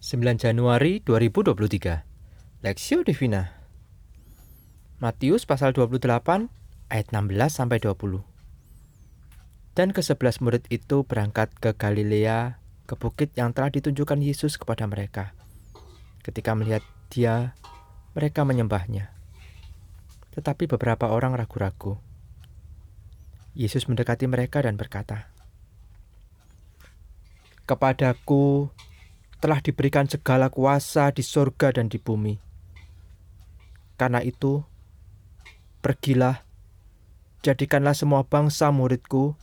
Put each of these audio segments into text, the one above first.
9 Januari 2023 Lexio Divina. Matius pasal 28 ayat 16 sampai 20 Dan ke-11 murid itu berangkat ke Galilea ke bukit yang telah ditunjukkan Yesus kepada mereka. Ketika melihat dia mereka menyembahnya. Tetapi beberapa orang ragu-ragu. Yesus mendekati mereka dan berkata Kepadaku telah diberikan segala kuasa di sorga dan di bumi. Karena itu, pergilah, jadikanlah semua bangsa muridku,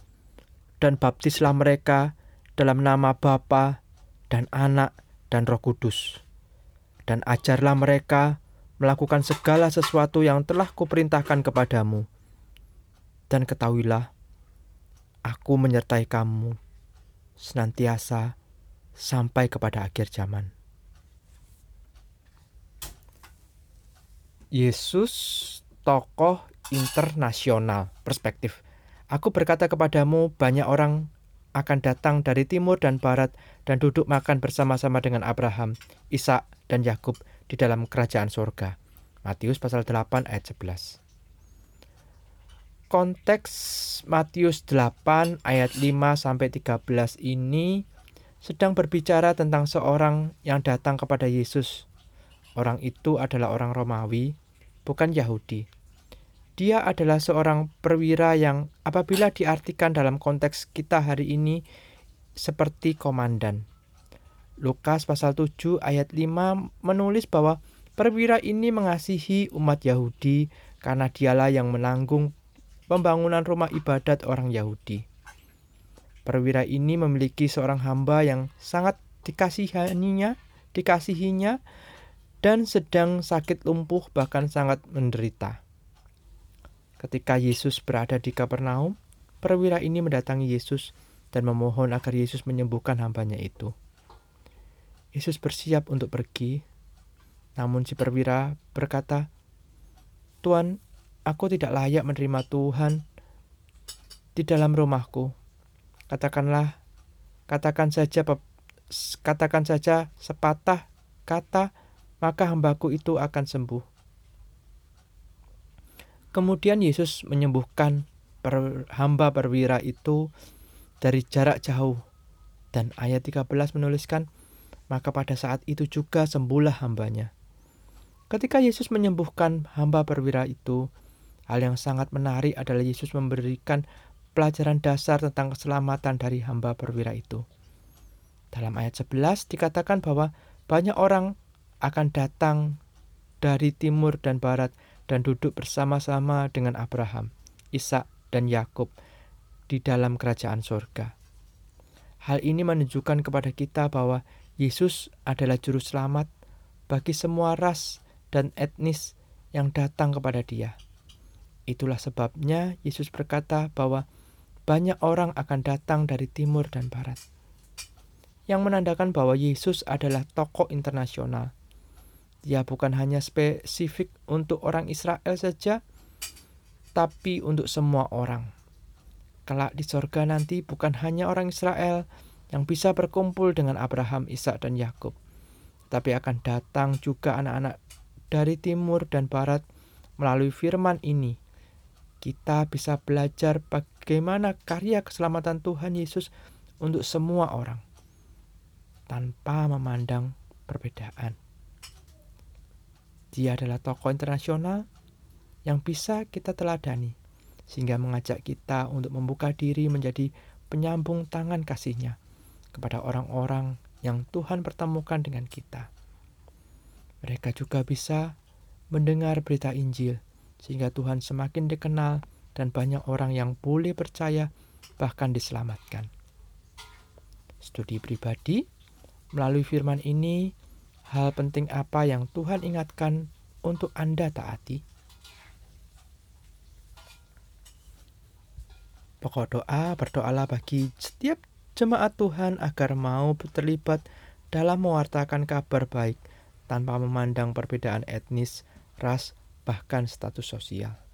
dan baptislah mereka dalam nama Bapa dan Anak dan Roh Kudus. Dan ajarlah mereka melakukan segala sesuatu yang telah kuperintahkan kepadamu. Dan ketahuilah, aku menyertai kamu senantiasa sampai kepada akhir zaman. Yesus tokoh internasional perspektif. Aku berkata kepadamu, banyak orang akan datang dari timur dan barat dan duduk makan bersama-sama dengan Abraham, Ishak, dan Yakub di dalam kerajaan surga. Matius pasal 8 ayat 11. Konteks Matius 8 ayat 5 sampai 13 ini sedang berbicara tentang seorang yang datang kepada Yesus. Orang itu adalah orang Romawi, bukan Yahudi. Dia adalah seorang perwira yang apabila diartikan dalam konteks kita hari ini seperti komandan. Lukas pasal 7 ayat 5 menulis bahwa perwira ini mengasihi umat Yahudi karena dialah yang menanggung pembangunan rumah ibadat orang Yahudi. Perwira ini memiliki seorang hamba yang sangat dikasihinya, dikasihinya dan sedang sakit lumpuh bahkan sangat menderita. Ketika Yesus berada di Kapernaum, perwira ini mendatangi Yesus dan memohon agar Yesus menyembuhkan hambanya itu. Yesus bersiap untuk pergi, namun si perwira berkata, "Tuhan, aku tidak layak menerima Tuhan di dalam rumahku katakanlah katakan saja katakan saja sepatah kata maka hambaku itu akan sembuh. Kemudian Yesus menyembuhkan hamba perwira itu dari jarak jauh. Dan ayat 13 menuliskan, maka pada saat itu juga sembuhlah hambanya. Ketika Yesus menyembuhkan hamba perwira itu, hal yang sangat menarik adalah Yesus memberikan pelajaran dasar tentang keselamatan dari hamba perwira itu. Dalam ayat 11 dikatakan bahwa banyak orang akan datang dari timur dan barat dan duduk bersama-sama dengan Abraham, Ishak, dan Yakub di dalam kerajaan surga. Hal ini menunjukkan kepada kita bahwa Yesus adalah juru selamat bagi semua ras dan etnis yang datang kepada Dia. Itulah sebabnya Yesus berkata bahwa banyak orang akan datang dari timur dan barat. Yang menandakan bahwa Yesus adalah tokoh internasional. Dia bukan hanya spesifik untuk orang Israel saja, tapi untuk semua orang. Kelak di sorga nanti bukan hanya orang Israel yang bisa berkumpul dengan Abraham, Ishak, dan Yakub, tapi akan datang juga anak-anak dari timur dan barat melalui firman ini kita bisa belajar bagaimana karya keselamatan Tuhan Yesus untuk semua orang tanpa memandang perbedaan. Dia adalah tokoh internasional yang bisa kita teladani sehingga mengajak kita untuk membuka diri menjadi penyambung tangan kasihnya kepada orang-orang yang Tuhan pertemukan dengan kita. Mereka juga bisa mendengar berita Injil sehingga Tuhan semakin dikenal dan banyak orang yang boleh percaya bahkan diselamatkan. Studi pribadi melalui firman ini hal penting apa yang Tuhan ingatkan untuk Anda taati? Pokok doa, berdoalah bagi setiap jemaat Tuhan agar mau terlibat dalam mewartakan kabar baik tanpa memandang perbedaan etnis, ras, bahkan status sosial.